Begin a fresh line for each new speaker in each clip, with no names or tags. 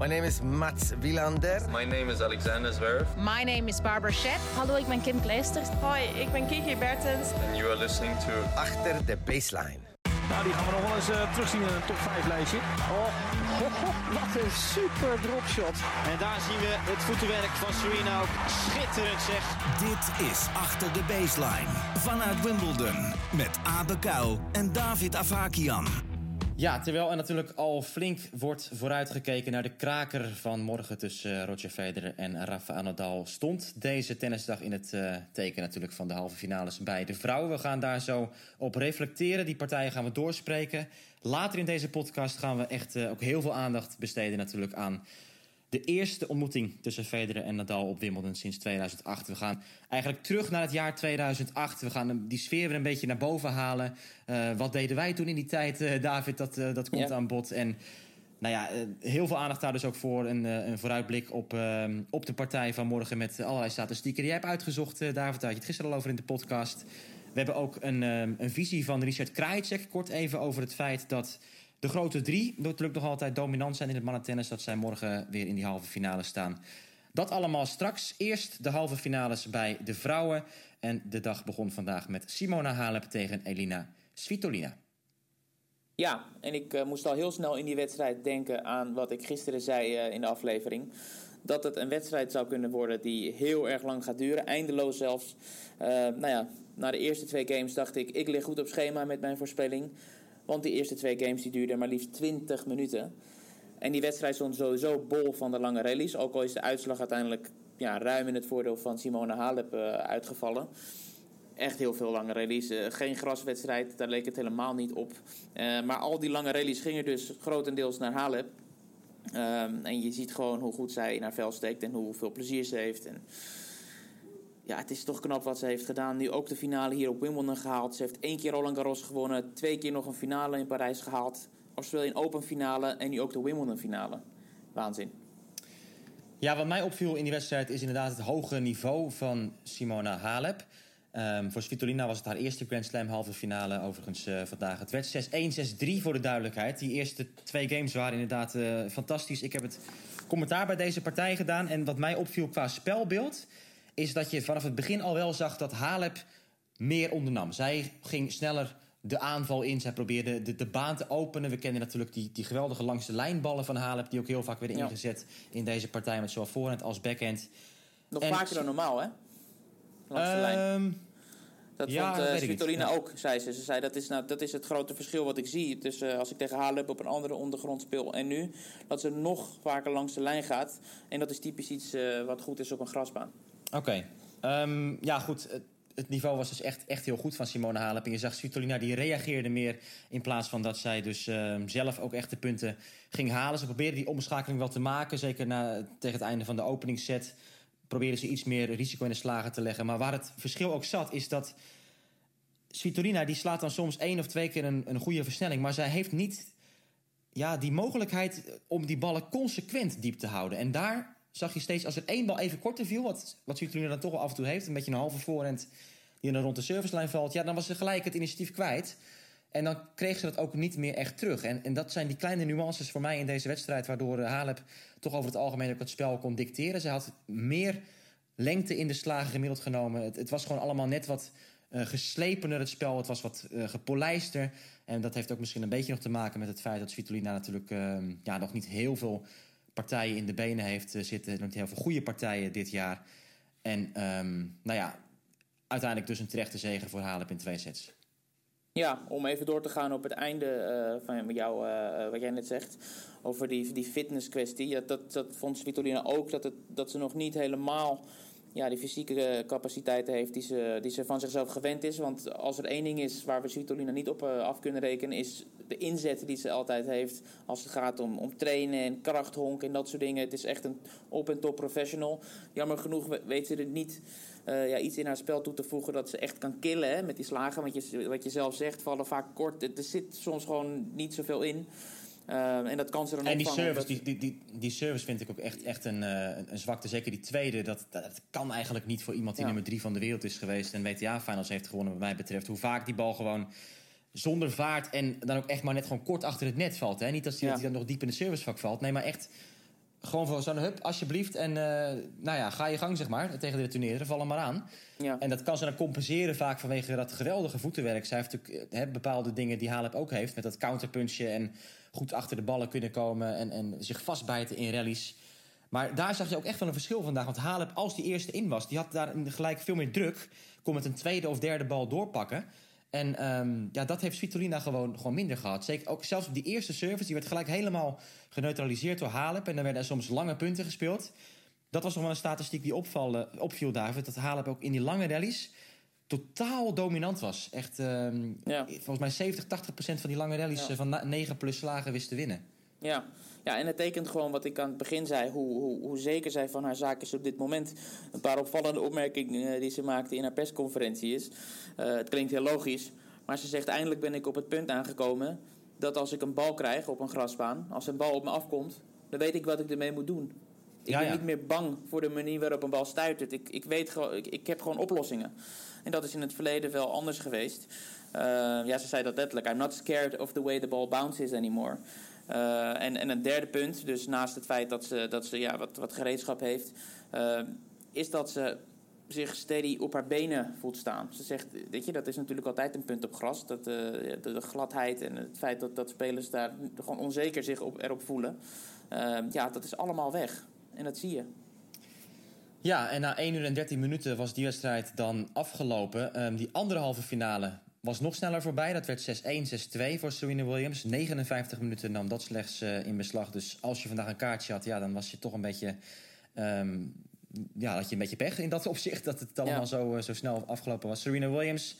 My name is Mats Wielander.
My name is Alexander Zverev.
My name is Barbara Shep.
Hallo, ik ben Kim Kleisters.
Hoi, ik ben Kiki Bertens.
And you are listening to
Achter de baseline.
Nou, die gaan we nog wel eens uh, terugzien in een top 5 lijstje. Oh, ho, ho, wat een super dropshot.
En daar zien we het voetenwerk van Serena ook schitterend zeg.
Dit is Achter de Baseline vanuit Wimbledon met Abe Kuil en David Avakian.
Ja, terwijl er natuurlijk al flink wordt vooruitgekeken naar de kraker van morgen tussen Roger Federer en Rafael Nadal, stond deze tennisdag in het uh, teken natuurlijk van de halve finales bij de vrouwen. We gaan daar zo op reflecteren. Die partijen gaan we doorspreken. Later in deze podcast gaan we echt uh, ook heel veel aandacht besteden natuurlijk aan de eerste ontmoeting tussen Federer en Nadal op Wimbledon sinds 2008. We gaan eigenlijk terug naar het jaar 2008. We gaan die sfeer weer een beetje naar boven halen. Uh, wat deden wij toen in die tijd, uh, David? Dat, uh, dat komt ja. aan bod. En nou ja, heel veel aandacht daar dus ook voor. Een, een vooruitblik op, op de partij van morgen met allerlei statistieken die jij hebt uitgezocht, David. Daar had je het gisteren al over in de podcast. We hebben ook een, een visie van Richard Krajicek. Kort even over het feit dat de grote drie natuurlijk nog altijd dominant zijn in het mannentennis. Dat zij morgen weer in die halve finale staan. Dat allemaal straks. Eerst de halve finales bij de vrouwen. En de dag begon vandaag met Simona Halep tegen Elina Svitolina.
Ja, en ik uh, moest al heel snel in die wedstrijd denken aan wat ik gisteren zei uh, in de aflevering. Dat het een wedstrijd zou kunnen worden die heel erg lang gaat duren, eindeloos zelfs. Uh, nou ja, na de eerste twee games dacht ik, ik lig goed op schema met mijn voorspelling. Want die eerste twee games die duurden maar liefst 20 minuten. En die wedstrijd stond sowieso bol van de lange rallies. Ook al is de uitslag uiteindelijk ja, ruim in het voordeel van Simone Halep uh, uitgevallen. Echt heel veel lange rallies. Uh, geen graswedstrijd, daar leek het helemaal niet op. Uh, maar al die lange rallies gingen dus grotendeels naar Halep. Um, en je ziet gewoon hoe goed zij in haar vel steekt en hoeveel plezier ze heeft. En ja, het is toch knap wat ze heeft gedaan. Nu ook de finale hier op Wimbledon gehaald. Ze heeft één keer Roland Garros gewonnen. Twee keer nog een finale in Parijs gehaald. Australian Open finale en nu ook de Wimbledon finale. Waanzin.
Ja, wat mij opviel in die wedstrijd is inderdaad het hoge niveau van Simona Halep. Um, voor Svitolina was het haar eerste Grand Slam halve finale overigens uh, vandaag. Het werd 6-1, 6-3 voor de duidelijkheid. Die eerste twee games waren inderdaad uh, fantastisch. Ik heb het commentaar bij deze partij gedaan. En wat mij opviel qua spelbeeld is dat je vanaf het begin al wel zag dat Halep meer ondernam. Zij ging sneller de aanval in. Zij probeerde de, de baan te openen. We kennen natuurlijk die, die geweldige langs de lijnballen van Halep... die ook heel vaak werden ja. ingezet in deze partij... met zowel voorhand als backhand.
Nog en, vaker dan normaal, hè? Langs de lijn. Dat ja, vond uh, Svitolina ja. ook, zei ze. Ze zei dat is, nou, dat is het grote verschil wat ik zie. Dus uh, als ik tegen Halep op een andere ondergrond speel en nu... dat ze nog vaker langs de lijn gaat. En dat is typisch iets uh, wat goed is op een grasbaan.
Oké. Um, ja, goed. Het, niveau was dus echt, echt heel goed van Simone Halep. En je zag Svitolina, die reageerde meer... in plaats van dat zij dus um, zelf ook echt de punten ging halen. Ze probeerde die omschakeling wel te maken. Zeker na, tegen het einde van de openingsset... probeerde ze iets meer risico in de slagen te leggen. Maar waar het verschil ook zat, is dat... Svitolina die slaat dan soms één of twee keer een, een goede versnelling... maar zij heeft niet ja, die mogelijkheid om die ballen consequent diep te houden. En daar zag je steeds, als er één bal even korter viel... wat, wat dan toch wel af en toe heeft... een beetje een halve voorhand die dan rond de servicelijn valt... ja, dan was ze gelijk het initiatief kwijt. En dan kreeg ze dat ook niet meer echt terug. En, en dat zijn die kleine nuances voor mij in deze wedstrijd... waardoor Halep toch over het algemeen ook het spel kon dicteren. Ze had meer lengte in de slagen gemiddeld genomen. Het, het was gewoon allemaal net wat uh, geslepener het spel. Het was wat uh, gepolijster. En dat heeft ook misschien een beetje nog te maken met het feit... dat Svitolina natuurlijk uh, ja, nog niet heel veel partijen in de benen heeft zitten. Nog niet heel veel goede partijen dit jaar. En um, nou ja, uiteindelijk dus een terechte zegen voor Halep in twee sets.
Ja, om even door te gaan op het einde uh, van jou, uh, wat jij net zegt. Over die, die fitness kwestie. Ja, dat, dat vond Svitolina ook. Dat, het, dat ze nog niet helemaal ja, die fysieke capaciteiten heeft die ze, die ze van zichzelf gewend is. Want als er één ding is waar we Svitolina niet op af kunnen rekenen... is de inzet die ze altijd heeft als het gaat om, om trainen en krachthonk en dat soort dingen. Het is echt een op-en-top professional. Jammer genoeg weet ze er niet uh, ja, iets in haar spel toe te voegen... dat ze echt kan killen hè, met die slagen. Want je, wat je zelf zegt, vallen vaak kort. Er zit soms gewoon niet zoveel in... Uh, en dat kan ze dan
En die service, die, die, die, die service vind ik ook echt, echt een, uh, een zwakte. Zeker die tweede, dat, dat kan eigenlijk niet voor iemand die ja. nummer drie van de wereld is geweest... en WTA-finals heeft gewonnen wat mij betreft. Hoe vaak die bal gewoon zonder vaart en dan ook echt maar net gewoon kort achter het net valt. Hè? Niet dat hij dan nog diep in de servicevak valt. Nee, maar echt gewoon voor zo'n hup, alsjeblieft. En eh, nou ja, ga je gang, zeg maar, tegen de retourneren. Val hem maar aan.
Ja.
En dat kan ze dan compenseren vaak vanwege dat geweldige voetenwerk. Zij heeft natuurlijk eh, hè, bepaalde dingen die Halep ook heeft. Met dat counterpunchen en goed achter de ballen kunnen komen. En, en zich vastbijten in rallies. Maar daar zag je ook echt wel een verschil vandaag. Want Halep, als die eerste in was, die had daar gelijk veel meer druk. Kon met een tweede of derde bal doorpakken. En ehm, ja, dat heeft Svitolina gewoon, gewoon minder gehad. Zeker ook zelfs op die eerste service, die werd gelijk helemaal geneutraliseerd door Halep. En dan werden er soms lange punten gespeeld. Dat was nog wel een statistiek die opvallen, opviel, David. Dat Halep ook in die lange rallies totaal dominant was. Echt, ehm,
Ja.
volgens mij 70, 80 procent van die lange rallies
Ja.
eh, van na- 9 plus slagen wist te winnen.
Ja. ja, en het tekent gewoon wat ik aan het begin zei, hoe, hoe, hoe zeker zij van haar zaak is op dit moment. Een paar opvallende opmerkingen eh, die ze maakte in haar persconferentie is. eh, het klinkt heel logisch, maar ze zegt eindelijk ben ik op het punt aangekomen dat als ik een bal krijg op een grasbaan, als een bal op me afkomt, dan weet ik wat ik ermee moet doen. Ik
Ja,
ben niet meer bang voor de manier waarop een bal stuitert. Ik, ik, weet gewoon, ik, ik heb gewoon oplossingen. En dat is in het verleden wel anders geweest. Eh, ja, ze zei dat letterlijk. I'm not scared of the way the ball bounces anymore. Eh, en, en een derde punt, dus naast het feit dat ze, dat ze ja, wat, wat gereedschap heeft, eh, is dat ze zich steady op haar benen voelt staan. Ze zegt, weet je, dat is natuurlijk altijd een punt op gras. Dat, eh, de, gladheid en het feit dat, dat spelers daar gewoon onzeker zich op, erop voelen. Ja, dat is allemaal weg. En dat zie je.
Ja, en na 1 uur en 13 minuten was die wedstrijd dan afgelopen. Ehm, die andere halve finale was nog sneller voorbij. Dat werd 6-1, 6-2 voor Serena Williams. 59 minuten nam dat slechts eh, in beslag. Dus als je vandaag een kaartje had, ja, dan was je toch een beetje... ehm, ja, had je een beetje pech in dat opzicht. Dat het allemaal
Ja.
zo, eh, zo snel afgelopen was. Serena Williams,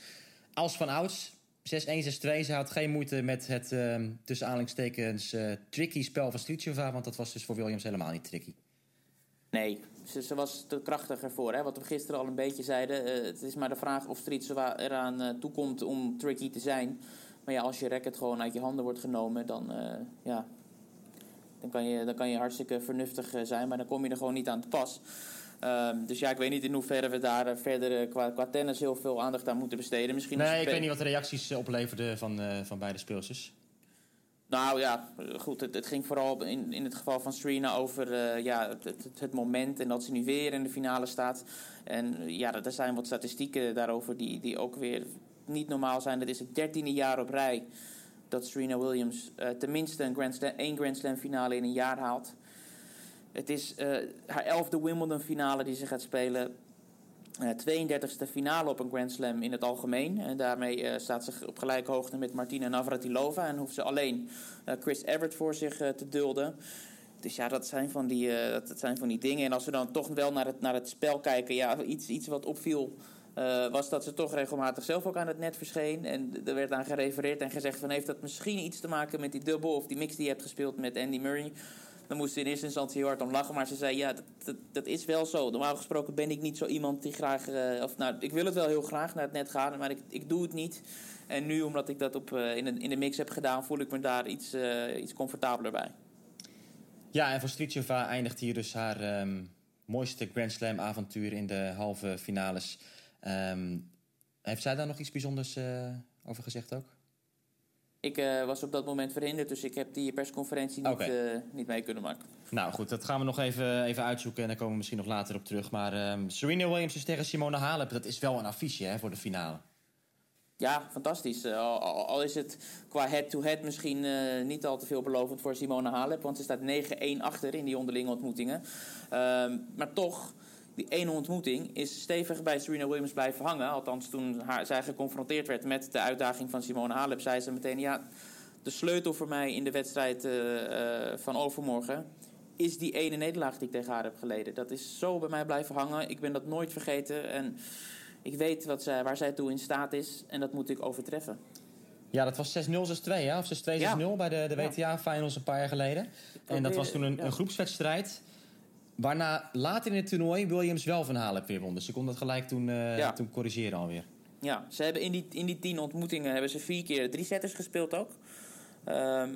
als van ouds... 6-1, 6-2. Ze had geen moeite met het ehm, tussen aanhalingstekens eh, tricky spel van Slitschova. Want dat was dus voor Williams helemaal niet tricky.
Nee, ze, ze was te krachtiger voor. Hè? Wat we gisteren al een beetje zeiden. eh, het is maar de vraag of Stritsova eraan eh toekomt om tricky te zijn. Maar ja, als je racket gewoon uit je handen wordt genomen, dan, eh, ja, dan, kan, je, dan kan je hartstikke vernuftig zijn. Maar dan kom je er gewoon niet aan te pas. Ehm, dus ja, ik weet niet in hoeverre we daar verder qua, qua tennis heel veel aandacht aan moeten besteden. Misschien is
Nee, ik weet niet wat de reacties opleverden van, van beide speelsters.
Nou ja, goed. Het, ging vooral in, in het geval van Serena over eh, ja, het, het, moment en dat ze nu weer in de finale staat. En eh, ja, er zijn wat statistieken daarover die, die ook weer niet normaal zijn. Het is het dertiende jaar op rij dat Serena Williams eh, tenminste een Grand Slam, één Grand Slam finale in een jaar haalt. Het is haar elfde Wimbledon finale die ze gaat spelen. Eh 32e finale op een Grand Slam in het algemeen. En daarmee eh, staat ze op gelijke hoogte met Martina Navratilova. En hoeft ze alleen eh, Chris Evert voor zich eh, te dulden. Dus ja, dat zijn, van die, eh, dat, zijn van die dingen. En als we dan toch wel naar het, naar het spel kijken... Ja, iets, iets wat opviel eh, was dat ze toch regelmatig zelf ook aan het net verscheen. En er werd aan gerefereerd en gezegd van... heeft dat misschien iets te maken met die dubbel of die mix die je hebt gespeeld met Andy Murray... Dan moest ze in eerste instantie heel hard om lachen. Maar ze zei, ja, dat, dat, is wel zo. Normaal gesproken ben ik niet zo iemand die graag... eh, of nou, ik wil het wel heel graag naar het net gaan, maar ik, ik doe het niet. En nu, omdat ik dat op, eh, in, de, in de mix heb gedaan... voel ik me daar iets, eh, iets comfortabeler bij.
Ja, en voor eindigt hier dus haar ehm, mooiste Grand Slam avontuur in de halve finales. Ehm, heeft zij daar nog iets bijzonders over gezegd ook?
Ik eh, was op dat moment verhinderd, dus ik heb die persconferentie niet, eh, niet mee kunnen maken.
Nou goed, dat gaan we nog even, even uitzoeken en daar komen we misschien nog later op terug. Maar ehm, Serena Williams is tegen Simone Halep, dat is wel een affiche hè, voor de finale.
Ja, fantastisch. Eh, al, al- is het qua head-to-head misschien niet al te veelbelovend voor Simone Halep. Want ze staat 9-1 achter in die onderlinge ontmoetingen. Ehm, maar toch, die ene ontmoeting is stevig bij Serena Williams blijven hangen. Althans, toen haar, zij geconfronteerd werd met de uitdaging van Simone Halep... zei ze meteen, ja, de sleutel voor mij in de wedstrijd eh, eh, van overmorgen... is die ene nederlaag die ik tegen haar heb geleden. Dat is zo bij mij blijven hangen. Ik ben dat nooit vergeten en... Ik weet wat zij, waar zij toe in staat is en dat moet ik overtreffen.
Ja, dat was 6-0, 6-2, ja? Of 6-2, 6-0
Ja.
bij de, de. WTA-finals een paar jaar geleden. En dat was toen een,
ja.
een groepswedstrijd. Waarna later in het toernooi Williams wel van Halep weer won. Dus ze kon dat gelijk toen, eh,
Ja.
toen corrigeren alweer.
Ja, ze hebben in die, in die tien ontmoetingen hebben ze vier keer drie setters gespeeld ook. Ehm,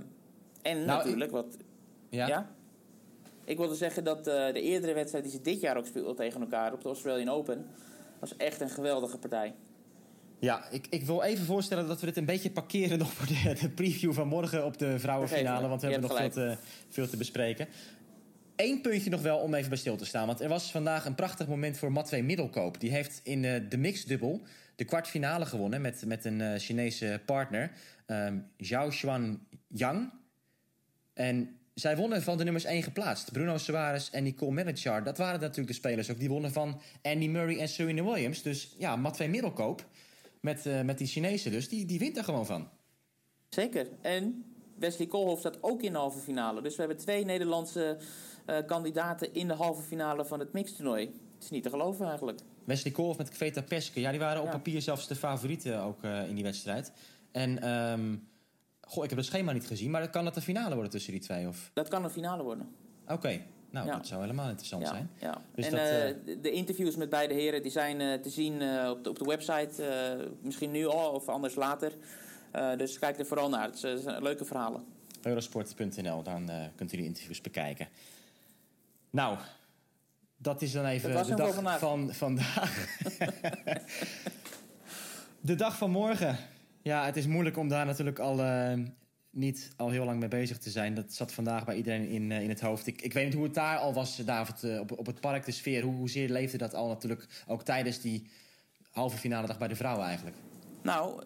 en
Nou,
natuurlijk, wat,
Ja?
ja? Ik wilde zeggen dat eh, de eerdere wedstrijd die ze dit jaar ook speelden tegen elkaar op de Australian Open... was echt een geweldige partij.
Ja, ik, ik wil even voorstellen dat we dit een beetje parkeren nog voor de, de preview van morgen op de vrouwenfinale. Want we hebben nog veel te, veel te bespreken. Eén puntje nog wel om even bij stil te staan. Want er was vandaag een prachtig moment voor Matwee Middelkoop. Die heeft in uh, de mixdubbel de kwartfinale gewonnen met, met een uh, Chinese partner. Um, Zhao Xuan Yang. En zij wonnen van de nummers 1 geplaatst. Bruno Suarez en Nicole Manager. Dat waren natuurlijk de spelers ook. Die wonnen van Andy Murray en Serena Williams. Dus ja, Matwee Middelkoop met, uh, met die Chinezen dus. Die, die wint er gewoon van.
Zeker. En Wesley Koolhof staat ook in de halve finale. Dus we hebben twee Nederlandse uh, kandidaten in de halve finale van het mixtoernooi. Het is niet te geloven eigenlijk.
Wesley Koolhof met Kveta Peske. Ja, die waren op ja. papier zelfs de favorieten ook uh, in die wedstrijd. En um, goh, ik heb het schema niet gezien. Maar kan dat de finale worden tussen die twee? Of?
Dat kan een finale worden.
Oké. Okay. Nou, ja. dat zou helemaal interessant
ja,
zijn.
Ja. Dus en dat, uh, de interviews met beide heren die zijn uh, te zien uh, op, de, op de website. misschien nu al of anders later. dus kijk er vooral naar. Het zijn leuke verhalen.
Eurosport.nl, dan kunt u die interviews bekijken. Nou, dat is dan even de dag van vandaag. de dag van morgen. Ja, het is moeilijk om daar natuurlijk al uh, niet al heel lang mee bezig te zijn. Dat zat vandaag bij iedereen in, uh, in het hoofd. Ik, ik weet niet hoe het daar al was, David, uh, op, op het park, de sfeer. Hoe, hoezeer leefde dat al natuurlijk ook tijdens die halve finale dag bij de vrouwen eigenlijk?
Nou,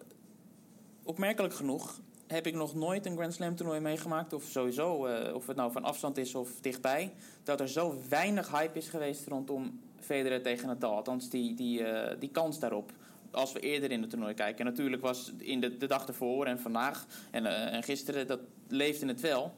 opmerkelijk genoeg heb ik nog nooit een Grand Slam toernooi meegemaakt. Of sowieso, uh, of het nou van afstand is of dichtbij. Dat er zo weinig hype is geweest rondom Federer tegen Nadal. Althans, die, die, uh, die kans daarop. Als we eerder in het toernooi kijken. En natuurlijk was in de, de dag ervoor en vandaag en, uh, en gisteren, dat leefde het wel.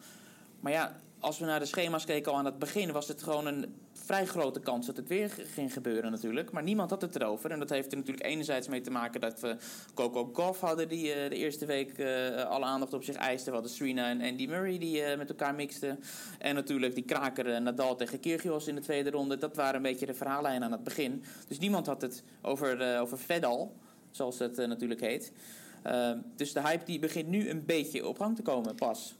Maar ja, als we naar de schema's keken al aan het begin, was het gewoon een vrij grote kans dat het weer ging gebeuren natuurlijk. Maar niemand had het erover. En dat heeft er natuurlijk enerzijds mee te maken dat we Coco Goff hadden... die uh, de eerste week uh, alle aandacht op zich eiste. We hadden Serena en Andy Murray die uh, met elkaar mixten. En natuurlijk die kraker Nadal tegen Kyrgios in de tweede ronde. Dat waren een beetje de verhaallijnen aan het begin. Dus niemand had het over, over Fedal, zoals het natuurlijk heet. dus de hype die begint nu een beetje op gang te komen pas.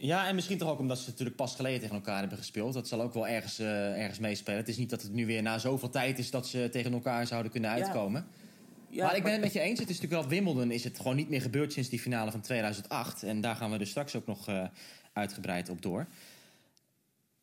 Ja, en misschien toch ook omdat ze natuurlijk pas geleden tegen elkaar hebben gespeeld. Dat zal ook wel ergens, uh, ergens meespelen. Het is niet dat het nu weer na zoveel tijd is dat ze tegen elkaar zouden kunnen uitkomen. Ja. Ja, maar ik ben het met je eens. Het is natuurlijk wel Wimbledon. Is het gewoon niet meer gebeurd sinds die finale van 2008. En daar gaan we dus straks ook nog uh, uitgebreid op door.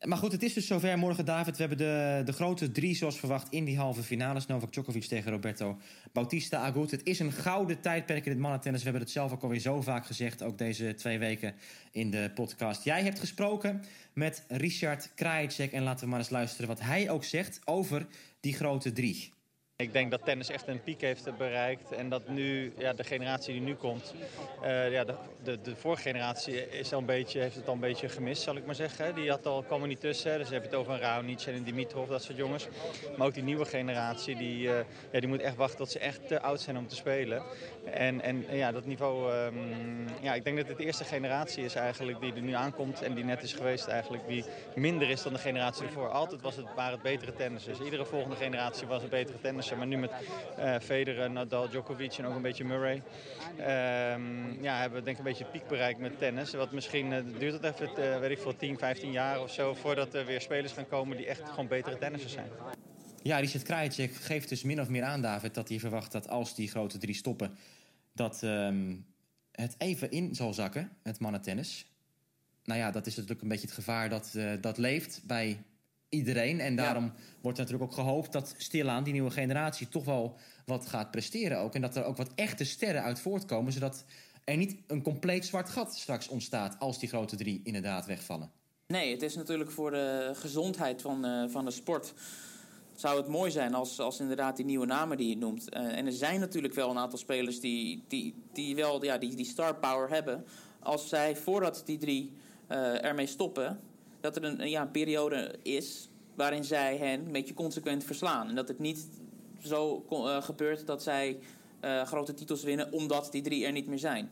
Maar goed, het is dus zover morgen, David. We hebben de, de grote drie, zoals verwacht, in die halve finales. Novak Djokovic tegen Roberto Bautista Agut. Het is een gouden tijdperk in het mannentennis. We hebben het zelf ook alweer zo vaak gezegd, ook deze twee weken in de podcast. Jij hebt gesproken met Richard Krajicek. En laten we maar eens luisteren wat hij ook zegt over die grote drie.
Ik denk dat tennis echt een piek heeft bereikt en dat nu ja, de generatie die nu komt, uh, ja, de, de, de, vorige generatie is al een beetje, heeft het al een beetje gemist, zal ik maar zeggen. Die had al, kwam niet tussen, dus je hebt het over een Raonic en een Dimitrov, dat soort jongens. Maar ook die nieuwe generatie, die, uh, ja, die moet echt wachten tot ze echt te oud zijn om te spelen. En, en ja, dat niveau, um, ja, ik denk dat het de eerste generatie is eigenlijk die er nu aankomt en die net is geweest eigenlijk, die minder is dan de generatie ervoor. Altijd was het, waren het betere tennissers. Iedere volgende generatie was een betere Maar nu met uh, Federer, Nadal, Djokovic en ook een beetje Murray. Um, ja, hebben we denk ik een beetje piek bereikt met tennis. Wat misschien uh, duurt het even, uh, weet ik veel, 10, 15 jaar of zo... voordat er weer spelers gaan komen die echt gewoon betere tennissers zijn.
Ja, Richard Krajicek geeft dus min of meer aan, David... dat hij verwacht dat als die grote drie stoppen... dat um, het even in zal zakken, het mannentennis. Nou ja, dat is natuurlijk een beetje het gevaar dat, dat leeft bij iedereen. En daarom ja. wordt natuurlijk ook gehoopt dat stilaan die nieuwe generatie toch wel wat gaat presteren ook. En dat er ook wat echte sterren uit voortkomen, zodat er niet een compleet zwart gat straks ontstaat als die grote drie inderdaad wegvallen.
Nee, het is natuurlijk voor de gezondheid van, uh, van de sport. Zou het mooi zijn als, als inderdaad die nieuwe namen die je noemt. Uh, en er zijn natuurlijk wel een aantal spelers die, die, die wel ja, die, die star power hebben. Als zij voordat die drie uh, ermee stoppen, dat er een, ja, periode is waarin zij hen een beetje consequent verslaan. En dat het niet zo uh, gebeurt dat zij uh, grote titels winnen omdat die drie er niet meer zijn.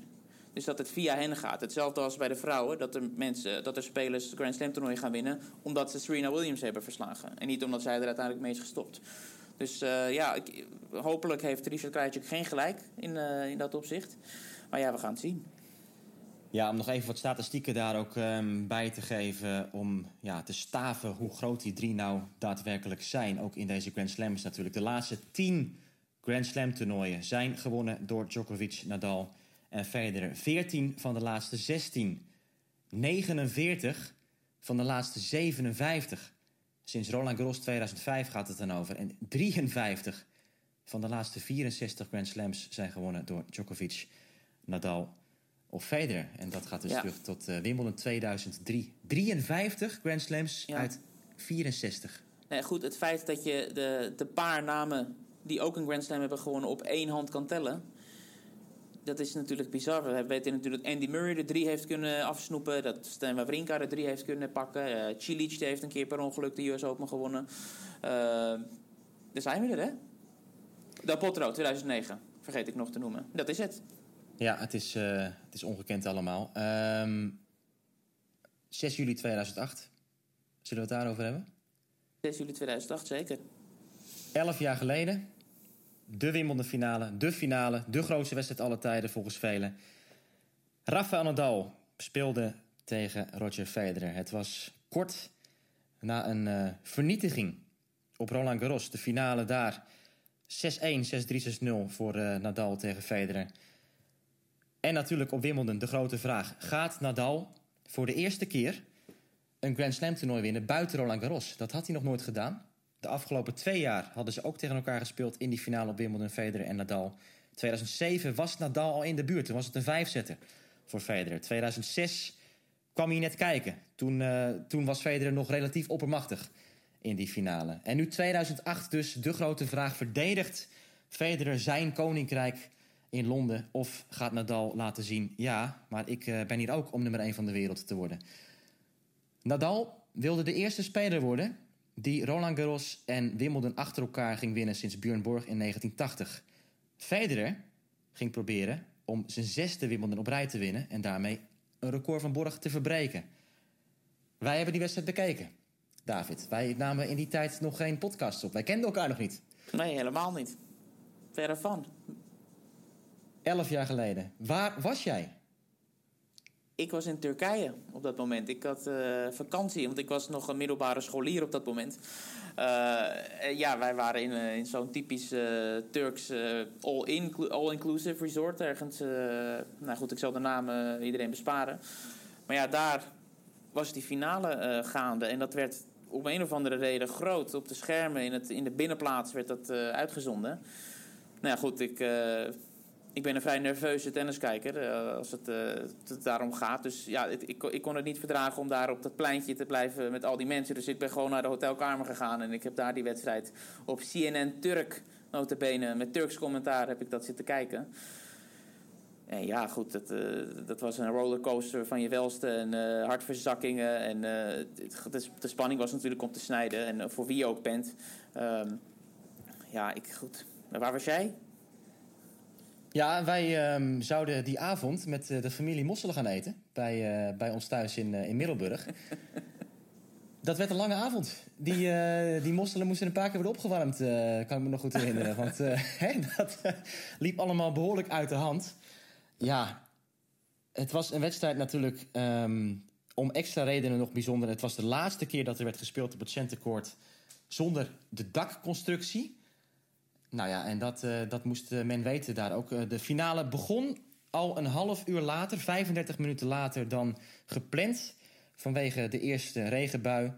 Dus dat het via hen gaat. Hetzelfde als bij de vrouwen, dat er, mensen, dat er spelers Grand Slam toernooien gaan winnen omdat ze Serena Williams hebben verslagen. En niet omdat zij er uiteindelijk mee is gestopt. Dus uh, ja, ik, hopelijk heeft Richard Krajicek geen gelijk in, in dat opzicht. Maar ja, we gaan het zien.
Ja, om nog even wat statistieken daar ook um, bij te geven. Om ja, te staven hoe groot die drie nou daadwerkelijk zijn. Ook in deze Grand Slams natuurlijk. De laatste tien Grand Slam toernooien zijn gewonnen door Djokovic, Nadal en Federer. 14 van de laatste 16. 49 van de laatste 57. Sinds Roland Garros 2005 gaat het dan over. En 53 van de laatste 64 Grand Slams zijn gewonnen door Djokovic, Nadal of Federer. En dat gaat dus
Ja.
terug tot eh, Wimbledon 2003. 53 Grand Slams
Ja.
uit 64.
Nee, goed, het feit dat je de, de paar namen die ook een Grand Slam hebben gewonnen op één hand kan tellen. Dat is natuurlijk bizar. We weten natuurlijk dat Andy Murray de drie heeft kunnen afsnoepen. Dat Stan Wawrinka de drie heeft kunnen pakken. Cilic die heeft een keer per ongeluk de US Open gewonnen. Eh daar zijn we er, hè? Del Potro, 2009. Vergeet ik nog te noemen. Dat is het.
Ja, het is, eh, het is ongekend allemaal. Ehm 6 juli 2008. Zullen we het daarover hebben?
6 juli 2008, zeker.
Elf jaar geleden. De Wimbledon finale. De finale. De grootste wedstrijd aller tijden volgens velen. Rafael Nadal speelde tegen Roger Federer. Het was kort na een eh, vernietiging op Roland Garros. De finale daar. 6-1, 6-3, 6-0 voor eh, Nadal tegen Federer. En natuurlijk op Wimbledon de grote vraag. Gaat Nadal voor de eerste keer een Grand Slam toernooi winnen buiten Roland Garros? Dat had hij nog nooit gedaan. De afgelopen twee jaar hadden ze ook tegen elkaar gespeeld in die finale op Wimbledon, Federer en Nadal. 2007 was Nadal al in de buurt. Toen was het een vijfzetter voor Federer. 2006 kwam hij net kijken. Toen, eh, toen was Federer nog relatief oppermachtig in die finale. En nu 2008 dus de grote vraag. Verdedigt Federer zijn koninkrijk in Londen? Of gaat Nadal laten zien... ja, maar ik eh, ben hier ook om nummer 1 van de wereld te worden. Nadal wilde de eerste speler worden... die Roland Garros en Wimbledon achter elkaar ging winnen... sinds Björn Borg in 1980. Federer ging proberen om zijn zesde Wimbledon op rij te winnen... en daarmee een record van Borg te verbreken. Wij hebben die wedstrijd bekeken, David. Wij namen in die tijd nog geen podcast op. Wij kenden elkaar nog niet.
Nee, helemaal niet. Verre van.
Elf jaar geleden. Waar was jij?
Ik was in Turkije op dat moment. Ik had eh, vakantie, want ik was nog een middelbare scholier op dat moment. Eh, ja, wij waren in, eh, in zo'n typisch Turks all-in- all-inclusive resort. Ergens, nou goed, ik zal de naam iedereen besparen. Maar ja, daar was die finale gaande. En dat werd om een of andere reden groot. Op de schermen in, het, in de binnenplaats werd dat uitgezonden. Nou ja, goed, ik, ik ben een vrij nerveuze tenniskijker eh, als het, eh, het daarom gaat. Dus ja, ik, ik kon het niet verdragen om daar op dat pleintje te blijven met al die mensen. Dus ik ben gewoon naar de hotelkamer gegaan en ik heb daar die wedstrijd op CNN Turk, notabene, met Turks commentaar heb ik dat zitten kijken. En ja, goed, dat, eh, dat was een rollercoaster van je welste en hartverzakkingen. En het- de spanning was natuurlijk om te snijden. En voor wie je ook bent. Ehm, ja, ik, goed. Waar was jij?
Ja, wij ehm, zouden die avond met eh, de familie mosselen gaan eten. Bij, eh, bij ons thuis in, eh, in Middelburg. Dat werd een lange avond. Die, die mosselen moesten een paar keer worden opgewarmd, kan ik me nog goed herinneren. Want dat liep allemaal behoorlijk uit de hand. Ja, het was een wedstrijd natuurlijk ehm, om extra redenen nog bijzonder. Het was de laatste keer dat er werd gespeeld op het centercourt zonder de dakconstructie. Nou ja, en dat, eh, dat moest eh, men weten daar ook. Eh, de finale begon al een half uur later, 35 minuten later dan gepland. Vanwege de eerste regenbui.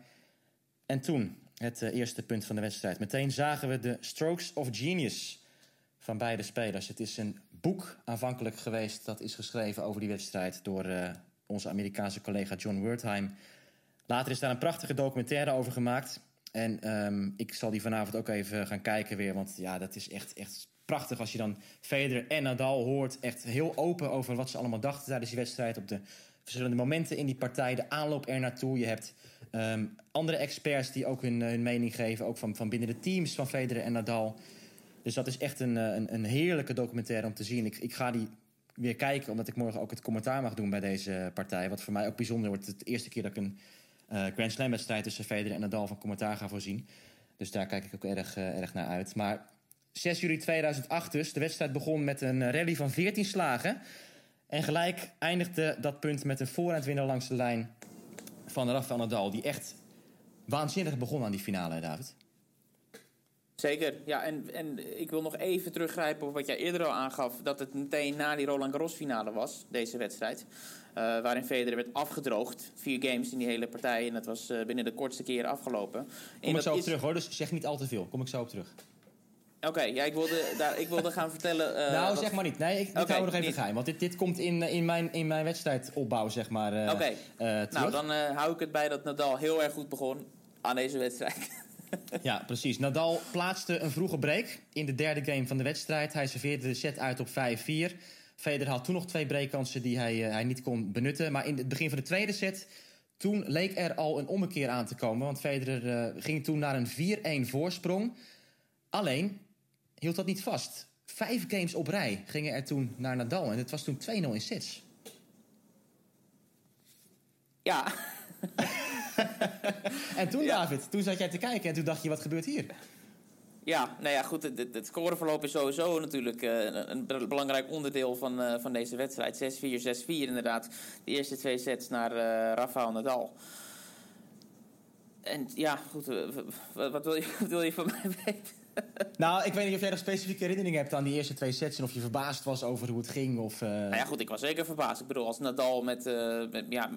En toen het eerste punt van de wedstrijd. Meteen zagen we de strokes of genius van beide spelers. Het is een boek aanvankelijk geweest dat is geschreven over die wedstrijd door onze Amerikaanse collega John Wertheim. Later is daar een prachtige documentaire over gemaakt. En ehm, ik zal die vanavond ook even gaan kijken weer. Want ja, dat is echt, echt prachtig als je dan Federer en Nadal hoort. Echt heel open over wat ze allemaal dachten tijdens die wedstrijd. Op de verschillende momenten in die partij. De aanloop er naartoe. Je hebt ehm, andere experts die ook hun, eh, hun mening geven. Ook van, van binnen de teams van Federer en Nadal. Dus dat is echt een, eh, een, een heerlijke documentaire om te zien. Ik, ik ga die weer kijken, omdat ik morgen ook het commentaar mag doen bij deze partij. Wat voor mij ook bijzonder wordt. Het eerste keer dat ik een Grand Slam wedstrijd tussen Federer en Nadal van commentaar ga voorzien. Dus daar kijk ik ook erg, eh, erg naar uit. Maar 6 juli 2008 dus. De wedstrijd begon met een eh, rally van 14 slagen. En gelijk eindigde dat punt met een voorhandwinner langs de lijn van Rafael Nadal. Die echt waanzinnig begon aan die finale, David.
Zeker, ja. En, en ik wil nog even teruggrijpen op wat jij eerder al aangaf. Dat het meteen na die Roland Garros finale was, deze wedstrijd. Uh, waarin Federer werd afgedroogd. Vier games in die hele partij. En dat was uh, binnen de kortste keren afgelopen.
Kom ik zo op is... terug hoor, dus zeg niet al te veel. Kom ik zo op terug.
Oké, okay, ja, ik, wilde, daar, ik wilde gaan vertellen... Uh,
nou,
wat...
zeg maar niet. Nee, ik, okay, hou nog even niet. geheim. Want dit, dit komt in, in, mijn, in mijn wedstrijdopbouw, zeg maar,
Oké, okay. nou dan hou ik het bij dat Nadal heel erg goed begon aan deze wedstrijd.
ja, precies. Nadal plaatste een vroege break in de derde game van de wedstrijd. Hij serveerde de set uit op 5-4. Federer had toen nog twee breakkansen die hij, uh, hij niet kon benutten. Maar in het begin van de tweede set... toen leek er al een ommekeer aan te komen. Want Federer uh, ging toen naar een 4-1 voorsprong. Alleen hield dat niet vast. Vijf games op rij gingen er toen naar Nadal. En het was toen 2-0 in sets.
Ja.
en toen, ja. David, toen zat jij te kijken en toen dacht je, wat gebeurt hier?
Ja, nou ja, goed. Het, het scoreverloop is sowieso natuurlijk uh, een belangrijk onderdeel van, uh, van deze wedstrijd. 6-4, 6-4 inderdaad. De eerste twee sets naar uh, Rafael Nadal. En ja, goed. Wat wil je, wat wil je van mij weten?
nou, ik weet niet of jij nog specifieke herinneringen hebt aan die eerste twee sets... en of je verbaasd was over hoe het ging. Of, uh...
Nou ja, goed, ik was zeker verbaasd. Ik bedoel, als Nadal met, uh, met ja,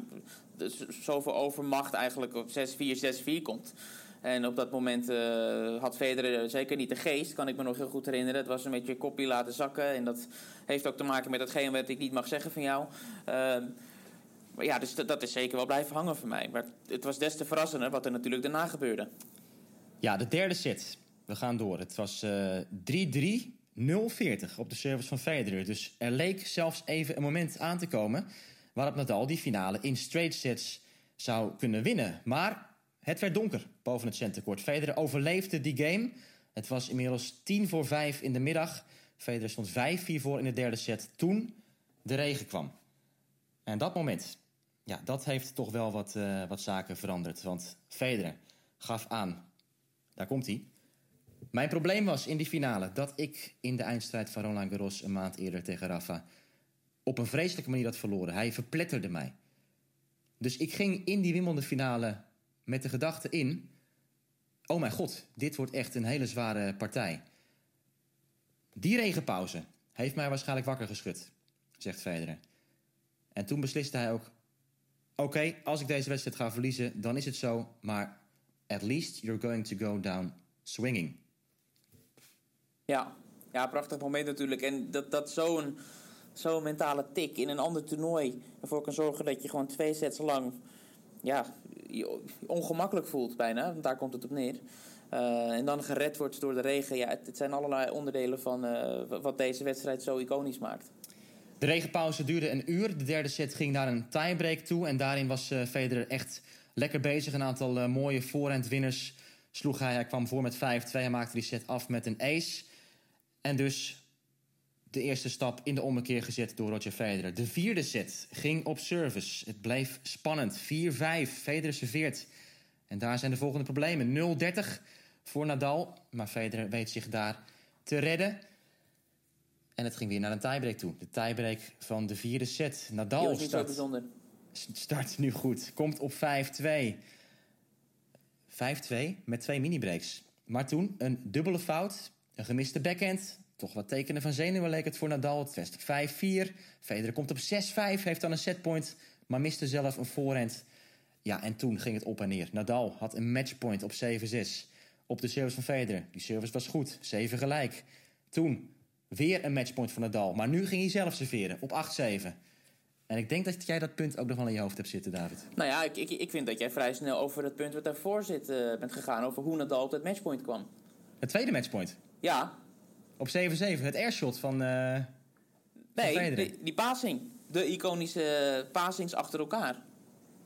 zoveel overmacht eigenlijk op 6-4, 6-4 komt... En op dat moment uh, had Federer zeker niet de geest, kan ik me nog heel goed herinneren. Het was een beetje kopie laten zakken. En dat heeft ook te maken met datgene wat ik niet mag zeggen van jou. Uh, maar ja, dus dat is zeker wel blijven hangen voor mij. Maar het was des te verrassender wat er natuurlijk daarna gebeurde.
Ja, de derde set. We gaan door. Het was uh, 3-3. 0-40 op de service van Federer. Dus er leek zelfs even een moment aan te komen... waarop Nadal die finale in straight sets zou kunnen winnen. Maar het werd donker boven het centercourt. Federer overleefde die game. Het was inmiddels tien voor vijf in de middag. Federer stond 5-4 voor in de derde set toen de regen kwam. En dat moment, ja, dat heeft toch wel wat, uh, wat zaken veranderd. Want Federer gaf aan, daar komt hij. Mijn probleem was in die finale dat ik in de eindstrijd van Roland Garros... een maand eerder tegen Rafa op een vreselijke manier had verloren. Hij verpletterde mij. Dus ik ging in die Wimbledon finale met de gedachte in... oh mijn god, dit wordt echt een hele zware partij. Die regenpauze heeft mij waarschijnlijk wakker geschud, zegt Federer. En toen besliste hij ook... oké, als ik deze wedstrijd ga verliezen, dan is het zo... maar at least you're going to go down swinging.
Ja, ja prachtig moment natuurlijk. En dat, dat zo'n zo'n mentale tik in een ander toernooi ervoor kan zorgen dat je gewoon twee sets lang ja, ongemakkelijk voelt bijna, want daar komt het op neer. Uh, en dan gered wordt door de regen. Ja, het, zijn allerlei onderdelen van uh, wat deze wedstrijd zo iconisch maakt.
De regenpauze duurde een uur. De derde set ging naar een tiebreak toe. En daarin was uh, Federer echt lekker bezig. Een aantal mooie voorhandwinners sloeg hij. Hij kwam voor met 5-2. Hij maakte die set af met een ace. En dus de eerste stap in de ommekeer gezet door Roger Federer. De vierde set ging op service. Het bleef spannend. 4-5. Federer serveert. En daar zijn de volgende problemen. 0-30 voor Nadal. Maar Federer weet zich daar te redden. En het ging weer naar een tiebreak toe. De tiebreak van de vierde set. Nadal start, start nu goed. Komt op 5-2. 5-2 met twee mini-breaks. Maar toen een dubbele fout. Een gemiste backhand toch wat tekenen van zenuwen leek het voor Nadal. Het werd 5-4. Federer komt op 6-5, heeft dan een setpoint, maar miste zelf een voorhand. Ja, en toen ging het op en neer. Nadal had een matchpoint op 7-6 op de service van Federer. Die service was goed, 7 gelijk. Toen weer een matchpoint voor Nadal, maar nu ging hij zelf serveren op 8-7. En ik denk dat jij dat punt ook nog wel in je hoofd hebt zitten, David.
Nou ja, ik, ik, ik vind dat jij vrij snel over het punt wat daarvoor zit uh, bent gegaan. Over hoe Nadal op dat matchpoint kwam.
Het tweede matchpoint?
Ja,
op 7-7, het airshot van. Uh,
nee, die, die passing. De iconische passings achter elkaar.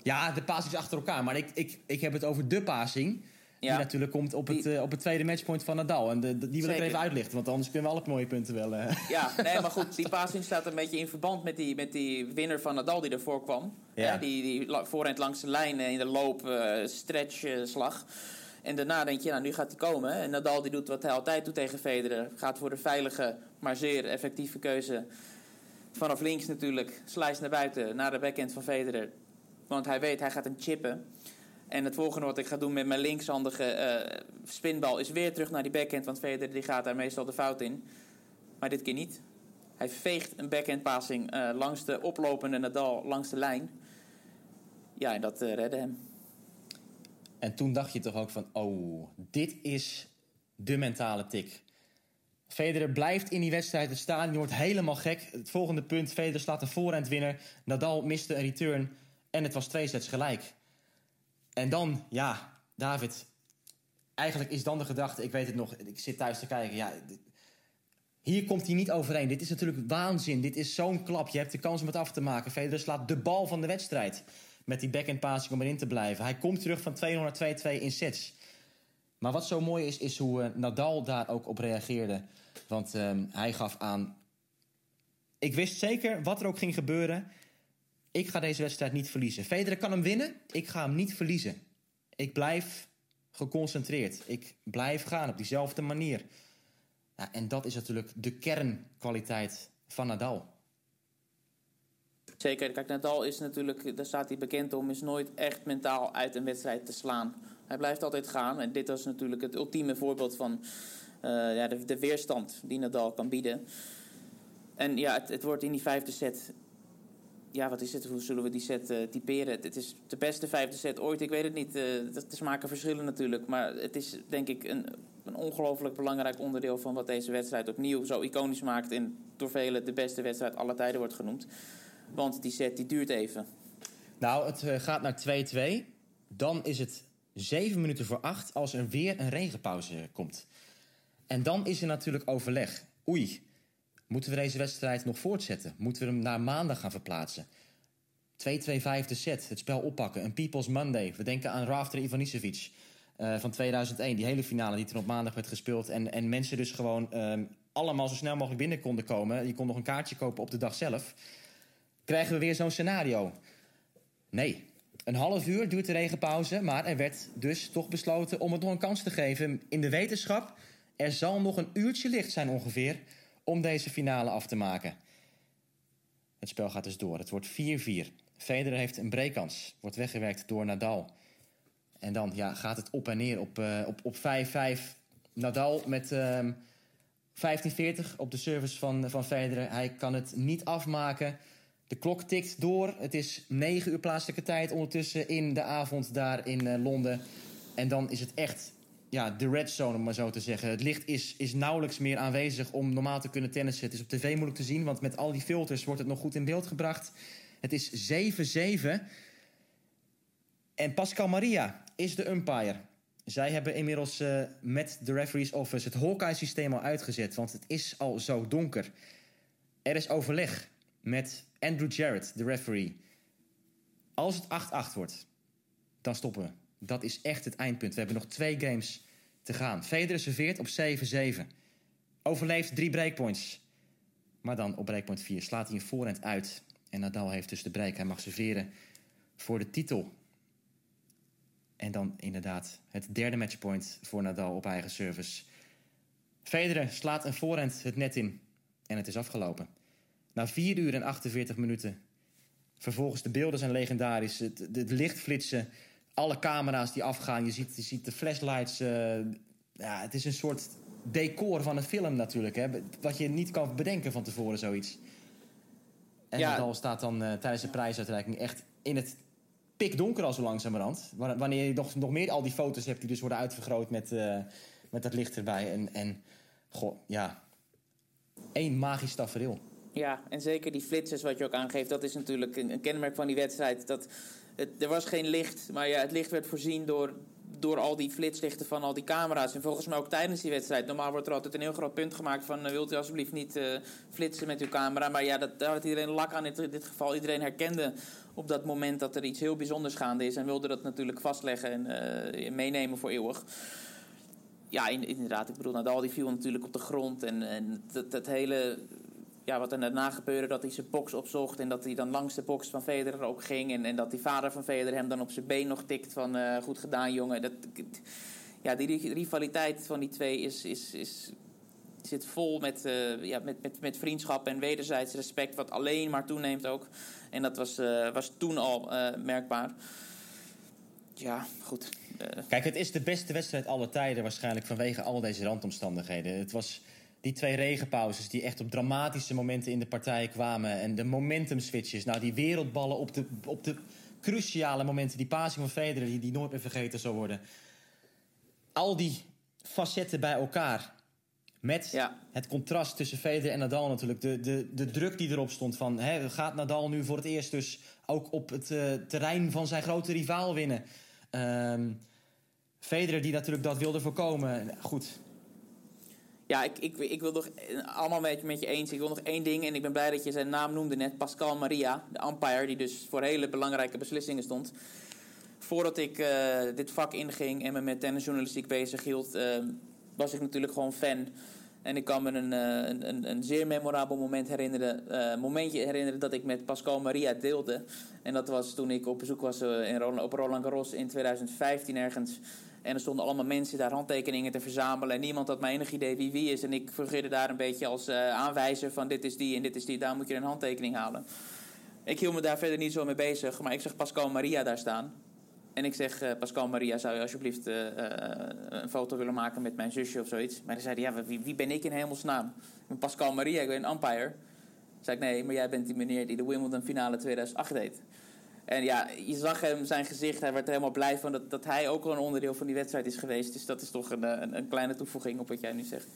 Ja, de passings achter elkaar. Maar ik, ik, ik heb het over de passing. Die natuurlijk komt op het, uh, op het tweede matchpoint van Nadal. En de, die wil ik even uitlichten, want anders kunnen we alle mooie punten wel... Uh...
Ja, nee, maar goed, die passing staat een beetje in verband met die, met die winnaar van Nadal die ervoor kwam. Ja. die, die voorhand langs de lijn in de loop, uh, stretch, slag. En daarna denk je, nou, nu gaat hij komen. En Nadal die doet wat hij altijd doet tegen Federer. Gaat voor de veilige, maar zeer effectieve keuze. Vanaf links natuurlijk, slice naar buiten, naar de backhand van Federer. Want hij weet, hij gaat hem chippen. En het volgende wat ik ga doen met mijn linkshandige uh, spinbal is weer terug naar die backhand. Want Federer die gaat daar meestal de fout in. Maar dit keer niet. Hij veegt een backhand passing uh, langs de oplopende Nadal langs de lijn. Ja, en dat uh, redde hem.
En toen dacht je toch ook van, oh, dit is de mentale tik. Federer blijft in die wedstrijd. Het stadion wordt helemaal gek. Het volgende punt, Federer slaat een voorhandwinner. Nadal miste een return. En het was twee sets gelijk. En dan, ja, David. Eigenlijk is dan de gedachte, ik weet het nog, ik zit thuis te kijken. Ja, hier komt hij niet overheen. Dit is natuurlijk waanzin. Dit is zo'n klap. Je hebt de kans om het af te maken. Federer slaat de bal van de wedstrijd. Met die backhand passing om erin te blijven. Hij komt terug van 200 2-2 in sets. Maar wat zo mooi is, is hoe uh, Nadal daar ook op reageerde. Want uh, hij gaf aan... Ik wist zeker wat er ook ging gebeuren. Ik ga deze wedstrijd niet verliezen. Federer kan hem winnen. Ik ga hem niet verliezen. Ik blijf geconcentreerd. Ik blijf gaan op diezelfde manier. En dat is natuurlijk de kernkwaliteit van Nadal.
Zeker. Kijk, Nadal is natuurlijk, daar staat hij bekend om, is nooit echt mentaal uit een wedstrijd te slaan. Hij blijft altijd gaan. En dit was natuurlijk het ultieme voorbeeld van uh, ja, de, weerstand die Nadal kan bieden. En ja, het, wordt in die vijfde set. Ja, wat is het? Hoe zullen we die set uh, typeren? Het is de beste vijfde set ooit. Ik weet het niet. Uh, de smaken verschillen natuurlijk. Maar het is denk ik een, een ongelooflijk belangrijk onderdeel van wat deze wedstrijd opnieuw zo iconisch maakt. En door velen de beste wedstrijd aller tijden wordt genoemd. Want die set die duurt even.
Nou, het gaat naar 2-2. Dan is het 7 minuten voor 8 als er weer een regenpauze komt. En dan is er natuurlijk overleg. Oei, moeten we deze wedstrijd nog voortzetten? Moeten we hem naar maandag gaan verplaatsen? 2-2 vijfde set, het spel oppakken, een People's Monday. We denken aan Rafter Ivanisevic uh, van 2001, die hele finale die toen op maandag werd gespeeld. En, en mensen dus gewoon uh, allemaal zo snel mogelijk binnen konden komen. Je kon nog een kaartje kopen op de dag zelf. Krijgen we weer zo'n scenario? Nee, een half uur duurt de regenpauze, maar er werd dus toch besloten om het nog een kans te geven. In de wetenschap, er zal nog een uurtje licht zijn ongeveer om deze finale af te maken. Het spel gaat dus door. Het wordt 4-4. Federer heeft een breakkans. Wordt weggewerkt door Nadal. En dan ja, gaat het op en neer op 5-5. Uh, op, op 5-5. Nadal met uh, 15-40 op de service van, van Federer. Hij kan het niet afmaken. De klok tikt door. Het is 9 uur plaatselijke tijd ondertussen in de avond daar in uh, Londen. En dan is het echt ja, de red zone, om maar zo te zeggen. Het licht is, is nauwelijks meer aanwezig om normaal te kunnen tennissen. Het is op tv moeilijk te zien, want met al die filters wordt het nog goed in beeld gebracht. Het is 7-7. En Pascal Maria is de umpire. Zij hebben inmiddels uh, met de referees office het Hawkeye-systeem al uitgezet, want het is al zo donker. Er is overleg met Andrew Jarrett, de referee. Als het 8-8 wordt, dan stoppen we. Dat is echt het eindpunt. We hebben nog twee games te gaan. Federer serveert op 7-7. Overleeft drie breakpoints. Maar dan op breakpoint 4 slaat hij een voorhand uit. En Nadal heeft dus de break. Hij mag serveren voor de titel. En dan inderdaad het derde matchpoint voor Nadal op eigen service. Federer slaat een voorhand het net in. En het is afgelopen. Na 4 uur en 48 minuten. Vervolgens de beelden zijn legendarisch. Het, het licht flitsen. Alle camera's die afgaan. Je ziet, je ziet de flashlights. Uh, ja, het is een soort decor van een film natuurlijk. Hè? Wat je niet kan bedenken van tevoren, zoiets. En ja. Nadal staat dan uh, tijdens de prijsuitreiking echt in het pikdonker al zo langzamerhand. Wanneer je nog, nog meer al die foto's hebt die dus worden uitvergroot met, uh, met dat licht erbij. En, en goh, ja, één magisch tafereel.
Ja, en zeker die flitsers wat je ook aangeeft, dat is natuurlijk een, kenmerk van die wedstrijd. Dat er was geen licht, maar ja, het licht werd voorzien door, door al die flitslichten van al die camera's. En volgens mij ook tijdens die wedstrijd. Normaal wordt er altijd een heel groot punt gemaakt van... Uh, wilt u alsjeblieft niet uh, flitsen met uw camera. Maar ja, dat, daar had iedereen lak aan in dit geval. Iedereen herkende op dat moment dat er iets heel bijzonders gaande is... en wilde dat natuurlijk vastleggen en uh, meenemen voor eeuwig. Ja, inderdaad. Ik bedoel, Nadal die viel natuurlijk op de grond. En, en dat, dat hele ja, wat er daarna gebeurde, dat hij zijn box opzocht en dat hij dan langs de box van Federer ook ging. En, en dat die vader van Federer hem dan op zijn been nog tikt van uh, goed gedaan jongen. Dat, ja, die rivaliteit van die twee is, is, is, zit vol met, uh, ja, met, met, met vriendschap en wederzijds respect, wat alleen maar toeneemt ook. En dat was, uh, was toen al merkbaar. Ja, goed.
Kijk, het is de beste wedstrijd aller tijden waarschijnlijk vanwege al deze randomstandigheden. Het was die twee regenpauzes die echt op dramatische momenten in de partij kwamen. En de momentum switches. Nou, die wereldballen op de, op de cruciale momenten. Die passing van Federer die, die nooit meer vergeten zal worden. Al die facetten bij elkaar. Met
ja.
het contrast tussen Federer en Nadal natuurlijk. De, de, de druk die erop stond van... Hè, gaat Nadal nu voor het eerst dus ook op het uh, terrein van zijn grote rivaal winnen? Um, Federer die natuurlijk dat wilde voorkomen. Goed,
ja, ik, ik, ik wil nog allemaal met met je eens. Ik wil nog één ding en ik ben blij dat je zijn naam noemde net. Pascal Maria, de umpire, die dus voor hele belangrijke beslissingen stond. Voordat ik uh, dit vak inging en me met tennisjournalistiek bezig hield, uh, was ik natuurlijk gewoon fan. En ik kan me een, uh, een, een, zeer memorabel moment herinneren, momentje herinneren dat ik met Pascal Maria deelde. En dat was toen ik op bezoek was in op Roland Garros in 2015 ergens. En er stonden allemaal mensen daar handtekeningen te verzamelen. En niemand had maar enig idee wie wie is. En ik fungeerde daar een beetje als uh, aanwijzer van dit is die en dit is die. Daar moet je een handtekening halen. Ik hield me daar verder niet zo mee bezig. Maar ik zag Pascal Maria daar staan. En ik zeg, uh, Pascal Maria, zou je alsjeblieft uh, een foto willen maken met mijn zusje of zoiets? Maar dan zei hij, ja, wie, wie ben ik in hemelsnaam? Ik Pascal Maria, ik ben een umpire. Zei ik, nee, maar jij bent die meneer die de Wimbledon finale 2008 deed. En ja, je zag hem, zijn gezicht, hij werd er helemaal blij van dat, dat hij ook wel een onderdeel van die wedstrijd is geweest. Dus dat is toch een, een, een kleine toevoeging op wat jij nu zegt.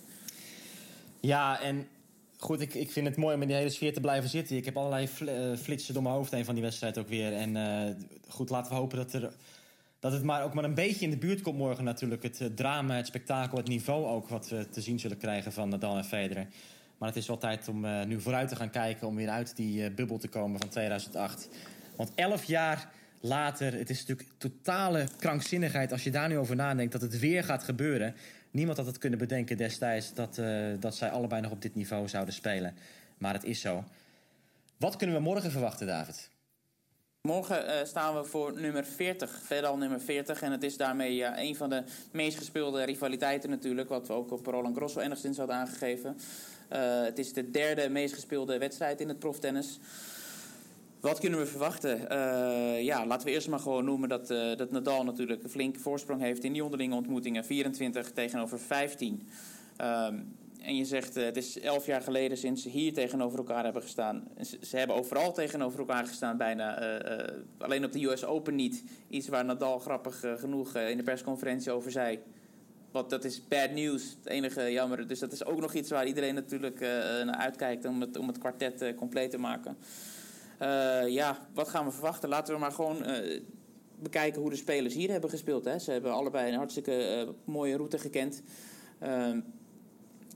Ja, en goed, ik, ik vind het mooi om in die hele sfeer te blijven zitten. Ik heb allerlei fl flitsen door mijn hoofd heen van die wedstrijd ook weer. En uh, goed, laten we hopen dat, er, dat het maar ook maar een beetje in de buurt komt morgen natuurlijk. Het drama, het spektakel, het niveau ook wat we te zien zullen krijgen van Nadal en Federer. Maar het is wel tijd om nu vooruit te gaan kijken om weer uit die bubbel te komen van 2008. Want elf jaar later, het is natuurlijk totale krankzinnigheid als je daar nu over nadenkt dat het weer gaat gebeuren. Niemand had het kunnen bedenken destijds dat, uh, dat zij allebei nog op dit niveau zouden spelen. Maar het is zo. Wat kunnen we morgen verwachten, David?
Morgen uh, staan we voor nummer 40, verder nummer 40. En het is daarmee ja, een van de meest gespeelde rivaliteiten natuurlijk. Wat we ook op Roland Garros enigszins hadden aangegeven. Uh, het is de derde meest gespeelde wedstrijd in het proftennis. Wat kunnen we verwachten? Uh, ja, laten we eerst maar gewoon noemen dat, uh, dat Nadal natuurlijk een flinke voorsprong heeft in die onderlinge ontmoetingen. 24 tegenover 15. Um, en je zegt, uh, het is elf jaar geleden sinds ze hier tegenover elkaar hebben gestaan. Ze, ze hebben overal tegenover elkaar gestaan bijna. alleen op de US Open niet. Iets waar Nadal grappig genoeg in de persconferentie over zei. Want dat is bad news, het enige jammer. Dus dat is ook nog iets waar iedereen natuurlijk naar uitkijkt om het, om het kwartet compleet te maken. Uh, ja, wat gaan we verwachten? Laten we maar gewoon uh, bekijken hoe de spelers hier hebben gespeeld. Hè. Ze hebben allebei een hartstikke uh, mooie route gekend. Ehm,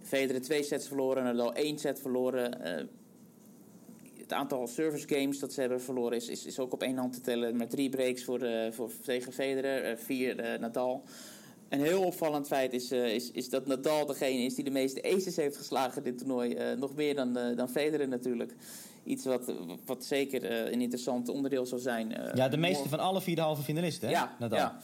Federer twee sets verloren, Nadal één set verloren. het aantal service games dat ze hebben verloren is, is, ook op één hand te tellen. Met drie breaks voor, voor tegen Federer, vier Nadal. Een heel opvallend feit is, is, is dat Nadal degene is die de meeste aces heeft geslagen in dit toernooi. nog meer dan, dan Federer natuurlijk iets wat, wat zeker uh, een interessant onderdeel zal zijn. Uh,
ja, de meeste van alle vier de halve finalisten, hè?
Ja,
Nadal.
ja.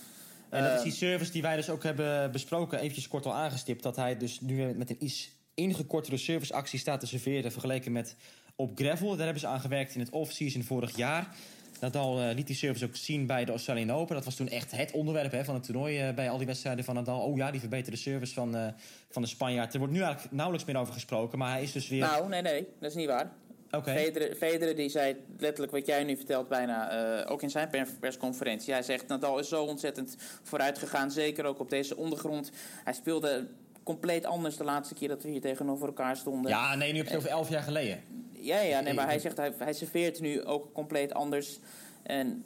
En dat is die service die wij dus ook hebben besproken, eventjes kort al aangestipt. Dat hij dus nu met een iets ingekortere serviceactie staat te serveren vergeleken met op gravel. Daar hebben ze aan gewerkt in het off-season vorig jaar. Nadal uh, liet die service ook zien bij de Australian Open. Dat was toen echt het onderwerp hè, van het toernooi uh, bij al die wedstrijden van Nadal. Oh ja, die verbeterde service van, uh, van de Spanjaard. Er wordt nu eigenlijk nauwelijks meer over gesproken, maar hij is dus weer...
Nou, nee, nee, dat is niet waar.
Okay.
Federer, Federer die zei letterlijk wat jij nu vertelt bijna, uh, ook in zijn persconferentie. Hij zegt, Nadal is zo ontzettend vooruit gegaan, zeker ook op deze ondergrond. Hij speelde compleet anders de laatste keer dat we hier tegenover elkaar stonden.
Ja, nee, nu heb je het over elf jaar geleden.
Ja, ja nee, maar hij zegt, hij, hij serveert nu ook compleet anders. En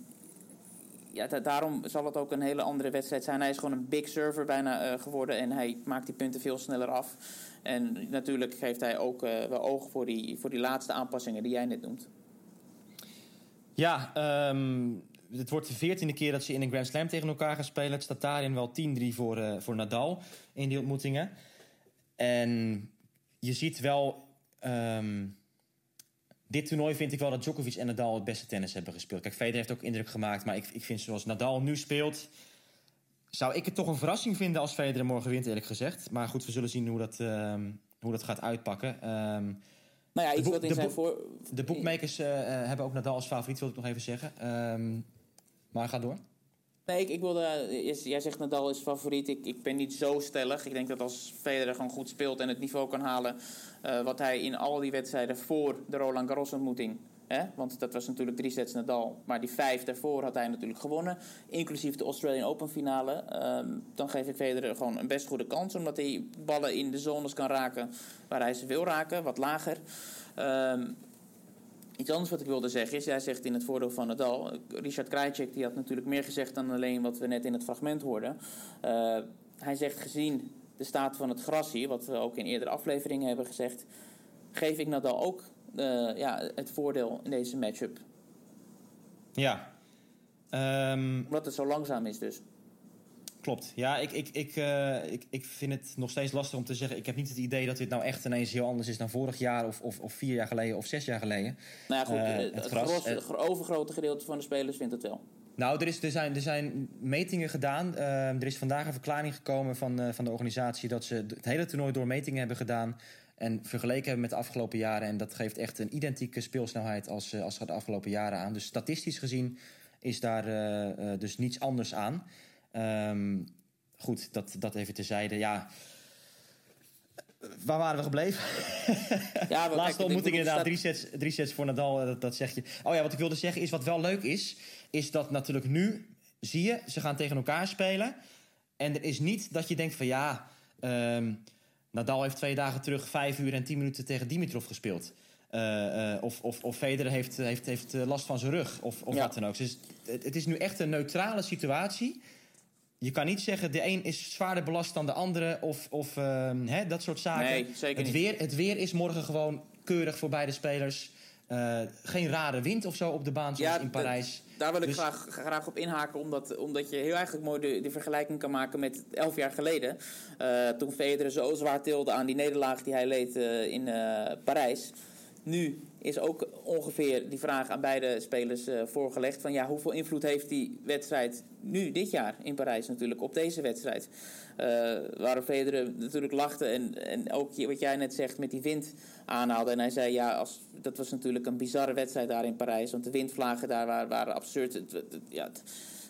ja, da daarom zal het ook een hele andere wedstrijd zijn. Hij is gewoon een big server bijna uh, geworden en hij maakt die punten veel sneller af. En natuurlijk heeft hij ook uh, wel oog voor die, voor die laatste aanpassingen die jij net noemt.
Ja, um, het wordt de veertiende keer dat ze in een Grand Slam tegen elkaar gaan spelen. Het staat daarin wel 10-3 voor, uh, voor Nadal in die ontmoetingen. En je ziet wel... Um, dit toernooi vind ik wel dat Djokovic en Nadal het beste tennis hebben gespeeld. Kijk, Federer heeft ook indruk gemaakt. Maar ik, ik vind zoals Nadal nu speelt... zou ik het toch een verrassing vinden als Federer morgen wint, eerlijk gezegd. Maar goed, we zullen zien hoe dat, um, hoe dat gaat uitpakken. Um,
nou ja, iets wat in zijn voor...
De boekmakers uh, hebben ook Nadal als favoriet, wil ik nog even zeggen. Um, maar ga door.
Nee, ik, ik wilde, eh, jij zegt Nadal is favoriet. Ik, ik ben niet zo stellig. Ik denk dat als Federer gewoon goed speelt en het niveau kan halen... Uh, wat hij in al die wedstrijden voor de Roland Garros ontmoeting... Want dat was natuurlijk drie sets Nadal. Maar die vijf daarvoor had hij natuurlijk gewonnen. Inclusief de Australian Open finale. Um, dan geef ik Federer gewoon een best goede kans. Omdat hij ballen in de zones kan raken waar hij ze wil raken. Wat lager. Um, Iets anders wat ik wilde zeggen is, jij zegt in het voordeel van Nadal... Richard Krajcek die had natuurlijk meer gezegd dan alleen wat we net in het fragment hoorden. Uh, hij zegt gezien de staat van het gras hier, wat we ook in eerdere afleveringen hebben gezegd... geef ik Nadal ook uh, ja, het voordeel in deze matchup.
Ja. Um,
Omdat het zo langzaam is dus.
Klopt. Ja, ik, ik, ik, uh, ik, ik vind het nog steeds lastig om te zeggen. Ik heb niet het idee dat dit nou echt ineens heel anders is dan vorig jaar, of, of, of vier jaar geleden, of zes jaar geleden.
Nou ja, goed. Uh, het, het, gros, het overgrote gedeelte van de spelers vindt het wel.
Nou, er, is, er, zijn, er zijn metingen gedaan. Uh, er is vandaag een verklaring gekomen van, van de organisatie dat ze het hele toernooi door metingen hebben gedaan. En vergeleken hebben met de afgelopen jaren. En dat geeft echt een identieke speelsnelheid als, als de afgelopen jaren aan. Dus statistisch gezien is daar dus niets anders aan. Um, goed, dat, dat even terzijde. Ja, waar waren we gebleven? Ja, Laatste kijk, ontmoeting inderdaad, drie sets, drie sets voor Nadal, dat, dat zeg je. Oh ja, wat ik wilde zeggen is, wat wel leuk is... is dat natuurlijk nu, zie je, ze gaan tegen elkaar spelen... en er is niet dat je denkt van ja... Um, Nadal heeft twee dagen terug vijf uur en tien minuten tegen Dimitrov gespeeld... Uh, uh, of, of, of Federer heeft, heeft, heeft last van zijn rug, of, of ja. wat dan ook. Dus het, het is nu echt een neutrale situatie je kan niet zeggen de een is zwaarder belast dan de andere of, of uh, hè, dat soort zaken.
Nee, zeker
het. Weer, het weer is morgen gewoon keurig voor beide spelers. Uh, geen rare wind of zo op de baan zoals
ja,
in Parijs.
Daar wil ik dus... graag, graag op inhaken, omdat, omdat je heel eigenlijk mooi de, de vergelijking kan maken met elf jaar geleden. Uh, toen Federer zo zwaar tilde aan die nederlaag die hij leed in Parijs. Nu is ook ongeveer die vraag aan beide spelers uh, voorgelegd. Van ja, hoeveel invloed heeft die wedstrijd nu, dit jaar in Parijs natuurlijk, op deze wedstrijd? Uh, waar Federer natuurlijk lachte en, en ook wat jij net zegt met die wind aanhaalde. En hij zei ja, als, dat was natuurlijk een bizarre wedstrijd daar in Parijs. Want de windvlagen daar waren, waren absurd. Ja,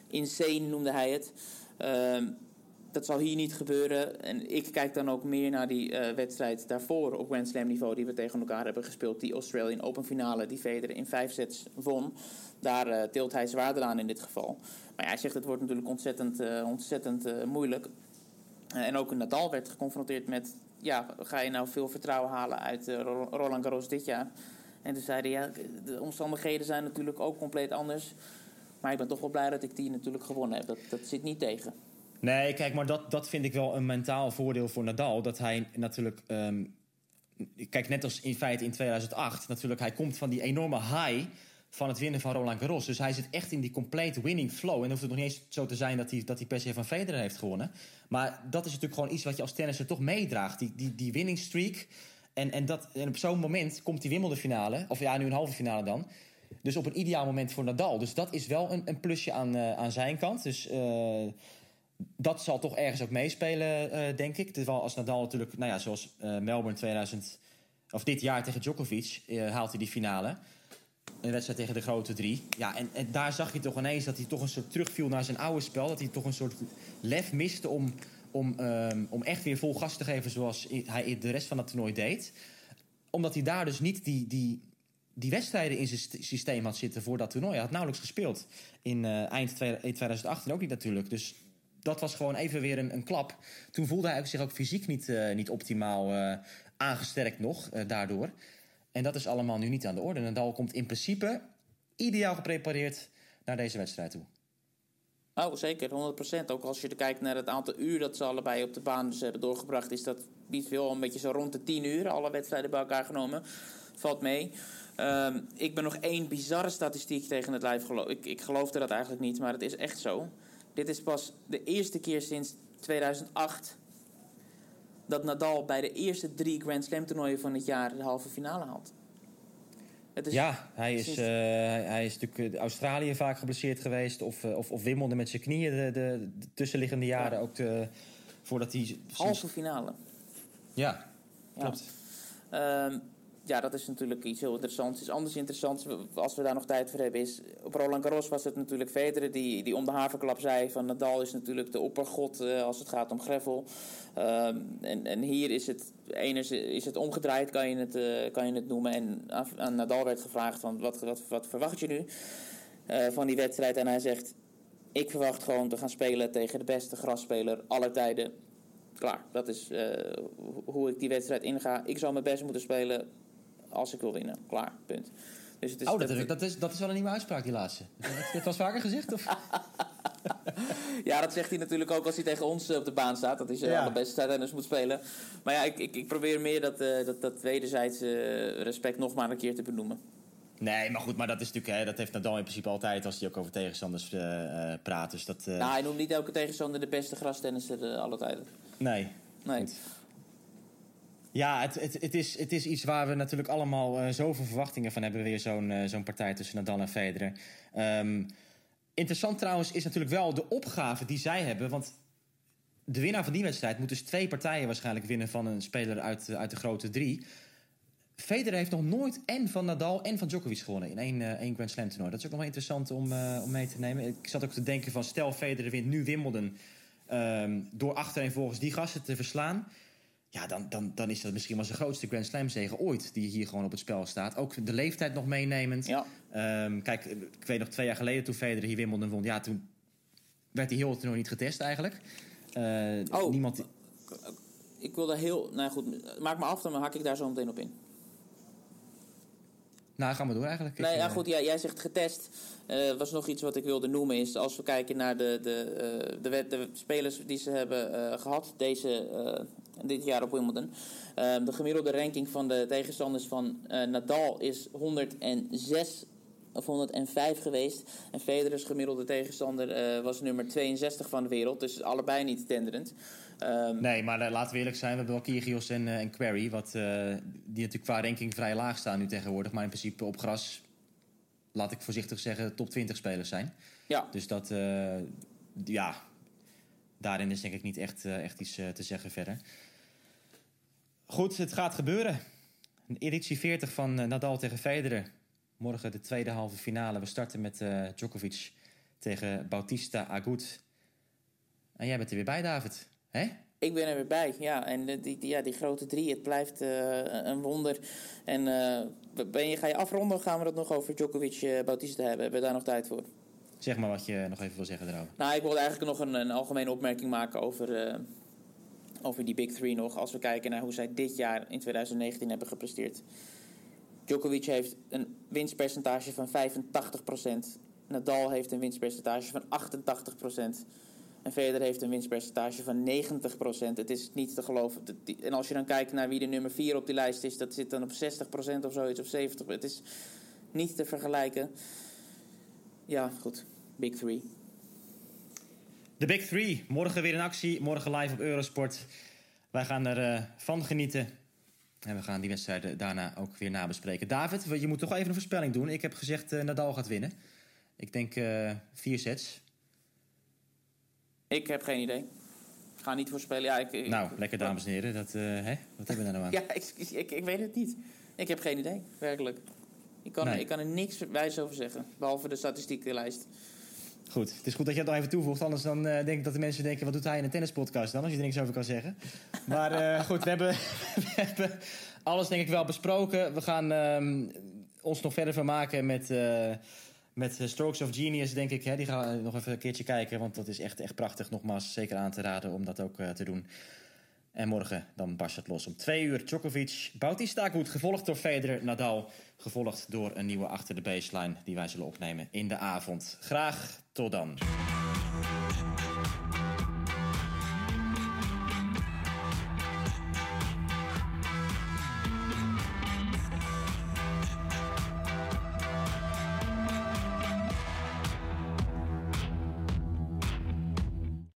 insane noemde hij het. Uh, dat zal hier niet gebeuren. En ik kijk dan ook meer naar die uh, wedstrijd daarvoor op Grand Slam niveau... die we tegen elkaar hebben gespeeld. Die Australian Open finale die Federer in vijf sets won. Daar uh, tilt hij zwaarder aan in dit geval. Maar hij zegt het wordt natuurlijk ontzettend, uh, ontzettend moeilijk. en ook Nadal werd geconfronteerd met... ja, ga je nou veel vertrouwen halen uit Roland Garros dit jaar? En toen zei hij, ja, de omstandigheden zijn natuurlijk ook compleet anders... Maar ik ben toch wel blij dat ik die natuurlijk gewonnen heb. Dat, dat zit niet tegen.
Nee, kijk, maar dat, dat vind ik wel een mentaal voordeel voor Nadal. Dat hij natuurlijk. Um, kijk, net als in feite in 2008, natuurlijk, hij komt van die enorme high van het winnen van Roland Garros. Dus hij zit echt in die complete winning flow. En dan hoeft het nog niet eens zo te zijn dat hij, dat hij per se van Federer heeft gewonnen. Maar dat is natuurlijk gewoon iets wat je als tennisser toch meedraagt. Die, die, die winning streak. En, en, dat, en op zo'n moment komt die Wimbledon finale. Of ja, nu een halve finale dan. Dus op een ideaal moment voor Nadal. Dus dat is wel een, een plusje aan, uh, aan zijn kant. Dus... Uh, dat zal toch ergens ook meespelen, uh, denk ik. Terwijl als Nadal natuurlijk, nou ja, zoals uh, Melbourne 2000, of dit jaar tegen Djokovic, uh, haalt hij die finale. Een wedstrijd tegen de grote drie. Ja, en, en, daar zag je toch ineens dat hij toch een soort terugviel naar zijn oude spel. Dat hij toch een soort lef miste om, om, um, om echt weer vol gas te geven zoals hij de rest van het toernooi deed. Omdat hij daar dus niet die, die, die wedstrijden in zijn systeem had zitten voor dat toernooi. Hij had nauwelijks gespeeld in eind 2008 en ook niet natuurlijk. Dus dat was gewoon even weer een, een klap. Toen voelde hij zich ook fysiek niet, uh, niet optimaal uh, aangesterkt nog uh, daardoor. En dat is allemaal nu niet aan de orde. Nadal komt in principe ideaal geprepareerd naar deze wedstrijd toe.
Oh, zeker, 100%. Ook als je kijkt naar het aantal uur dat ze allebei op de baan dus hebben doorgebracht... is dat niet veel, een beetje zo rond de 10 uur. Alle wedstrijden bij elkaar genomen. Valt mee. Um, ik ben nog één bizarre statistiek tegen het lijf geloof. Ik, ik geloofde dat eigenlijk niet, maar het is echt zo. Dit is pas de eerste keer sinds 2008 dat Nadal bij de eerste drie Grand Slam toernooien van het jaar de halve finale haalt.
Is ja, hij is, uh, hij is natuurlijk Australië vaak geblesseerd geweest. Of, uh, of, of Wimbledon met zijn knieën de, de, de tussenliggende jaren ja. ook de, voordat hij...
Halve finale.
Ja, klopt.
Ja. Um, ja, dat is natuurlijk iets heel interessants. Iets anders interessants, als we daar nog tijd voor hebben, is... Op Roland Garros was het natuurlijk Federer die, die om de haverklap zei... van Nadal is natuurlijk de oppergod uh, als het gaat om gravel. Um, en, en hier is het, eners, is het omgedraaid, kan je het, uh, kan je het noemen. En aan, Nadal werd gevraagd van wat, wat, wat verwacht je nu uh, van die wedstrijd? En hij zegt, ik verwacht gewoon te gaan spelen tegen de beste grasspeler aller tijden klaar. Dat is hoe ik die wedstrijd inga. Ik zou mijn best moeten spelen als ik wil winnen. Klaar, punt.
Dus het is, oh, dat, dat, dat, is, dat is wel een nieuwe uitspraak, die laatste. dat was vaker gezegd? Of?
ja, dat zegt hij natuurlijk ook als hij tegen ons op de baan staat. Dat hij ja. beste tennis moet spelen. Maar ja, ik, ik, ik probeer meer dat, uh, dat, dat wederzijds uh, respect nog maar een keer te benoemen.
Nee, maar goed, maar dat is natuurlijk, hè, dat heeft Nadal in principe altijd als hij ook over tegenstanders uh, praat. Dus dat,
Nou, hij noemt niet elke tegenstander de beste grastennisser alle tijden.
Nee.
Nee. Goed.
Ja, het, het, is, het is iets waar we natuurlijk allemaal uh, zoveel verwachtingen van hebben. Weer zo'n zo'n partij tussen Nadal en Federer. Um, interessant trouwens is natuurlijk wel de opgave die zij hebben. Want de winnaar van die wedstrijd moet dus twee partijen waarschijnlijk winnen... van een speler uit, uit de grote drie. Federer heeft nog nooit en van Nadal en van Djokovic gewonnen... in één, uh, één Grand Slam toernooi. Dat is ook nog wel interessant om, om mee te nemen. Ik zat ook te denken van stel Federer wint nu Wimbledon... Um, door achterin volgens die gasten te verslaan ja, dan, dan, dan is dat misschien wel zijn grootste Grand Slam zegen ooit... die hier gewoon op het spel staat. Ook de leeftijd nog meenemend.
Ja.
Um, kijk, ik weet nog twee jaar geleden toen Federer hier Wimbledon won... ja, toen werd hij heel nog niet getest eigenlijk. Uh,
oh,
niemand...
ik wil daar heel... Nou goed, maak me af, dan hak ik daar zo meteen op in.
Nou, gaan we door eigenlijk.
Nee, ja, goed, ja, jij zegt getest. Uh, was nog iets wat ik wilde noemen. Is als we kijken naar de, de, uh, de, de, spelers die ze hebben uh, gehad deze, dit jaar op Wimbledon. Ehm, de gemiddelde ranking van de tegenstanders van Nadal is 106 of 105 geweest. En Federer's gemiddelde tegenstander was nummer 62 van de wereld. Dus allebei niet tenderend.
Um, nee, maar laten we eerlijk zijn. We hebben wel Kyrgios en, en Query. Wat, die natuurlijk qua ranking vrij laag staan nu tegenwoordig. Maar in principe op gras laat ik voorzichtig zeggen, top 20 spelers zijn.
Ja.
Dus dat, uh, ja, daarin is denk ik niet echt, uh, echt iets uh, te zeggen verder. Goed, het gaat gebeuren. Een editie 40 van Nadal tegen Federer. Morgen de tweede halve finale. We starten met Djokovic tegen Bautista Agut. En jij bent er weer bij, David. hè?
Ik ben er weer bij, ja. En die, die, ja, die grote drie, het blijft uh, een wonder. En uh, ben je, ga je afronden of gaan we het nog over Djokovic Bautista hebben? Hebben we daar nog tijd voor?
Zeg maar wat je nog even wil zeggen erover.
Nou, ik wilde eigenlijk nog een, een algemene opmerking maken over, over die Big Three nog. Als we kijken naar hoe zij dit jaar in 2019 hebben gepresteerd. Djokovic heeft een winstpercentage van 85%. Nadal heeft een winstpercentage van 88%. En Federer heeft een winstpercentage van 90%. Het is niet te geloven. En als je dan kijkt naar wie de nummer 4 op die lijst is, dat zit dan op 60% of zoiets, of 70%. Het is niet te vergelijken. Ja, goed. Big Three.
De Big Three. Morgen weer in actie. Morgen live op Eurosport. Wij gaan ervan uh, van genieten. En we gaan die wedstrijden daarna ook weer nabespreken. David, je moet toch even een voorspelling doen. Ik heb gezegd uh, Nadal gaat winnen. Ik denk uh, vier sets.
Ik heb geen idee. Ik ga niet voorspellen. Ja, ik,
nou, lekker dames en heren. Dat, hè? Wat hebben we daar nou aan?
Ja, ik, ik, ik, weet het niet. Ik heb geen idee, werkelijk. Ik kan, nee. ik kan er niks wijs over zeggen. Behalve de statistiekenlijst.
Goed, het is goed dat je het nog even toevoegt. Anders dan uh, denk ik dat de mensen denken... wat doet hij in een tennispodcast dan? Als je er niks over kan zeggen. Maar uh, goed, we hebben, we hebben alles denk ik wel besproken. We gaan um, ons nog verder vermaken met... Uh, met Strokes of Genius, denk ik. Hè, die gaan we nog even een keertje kijken. Want dat is echt, echt prachtig. Nogmaals, zeker aan te raden om dat ook te doen. En morgen dan barst het los om twee uur. Djokovic, Bautista Agut, gevolgd door Federer, Nadal. Gevolgd door een nieuwe Achter de Baseline die wij zullen opnemen in de avond. Graag tot dan.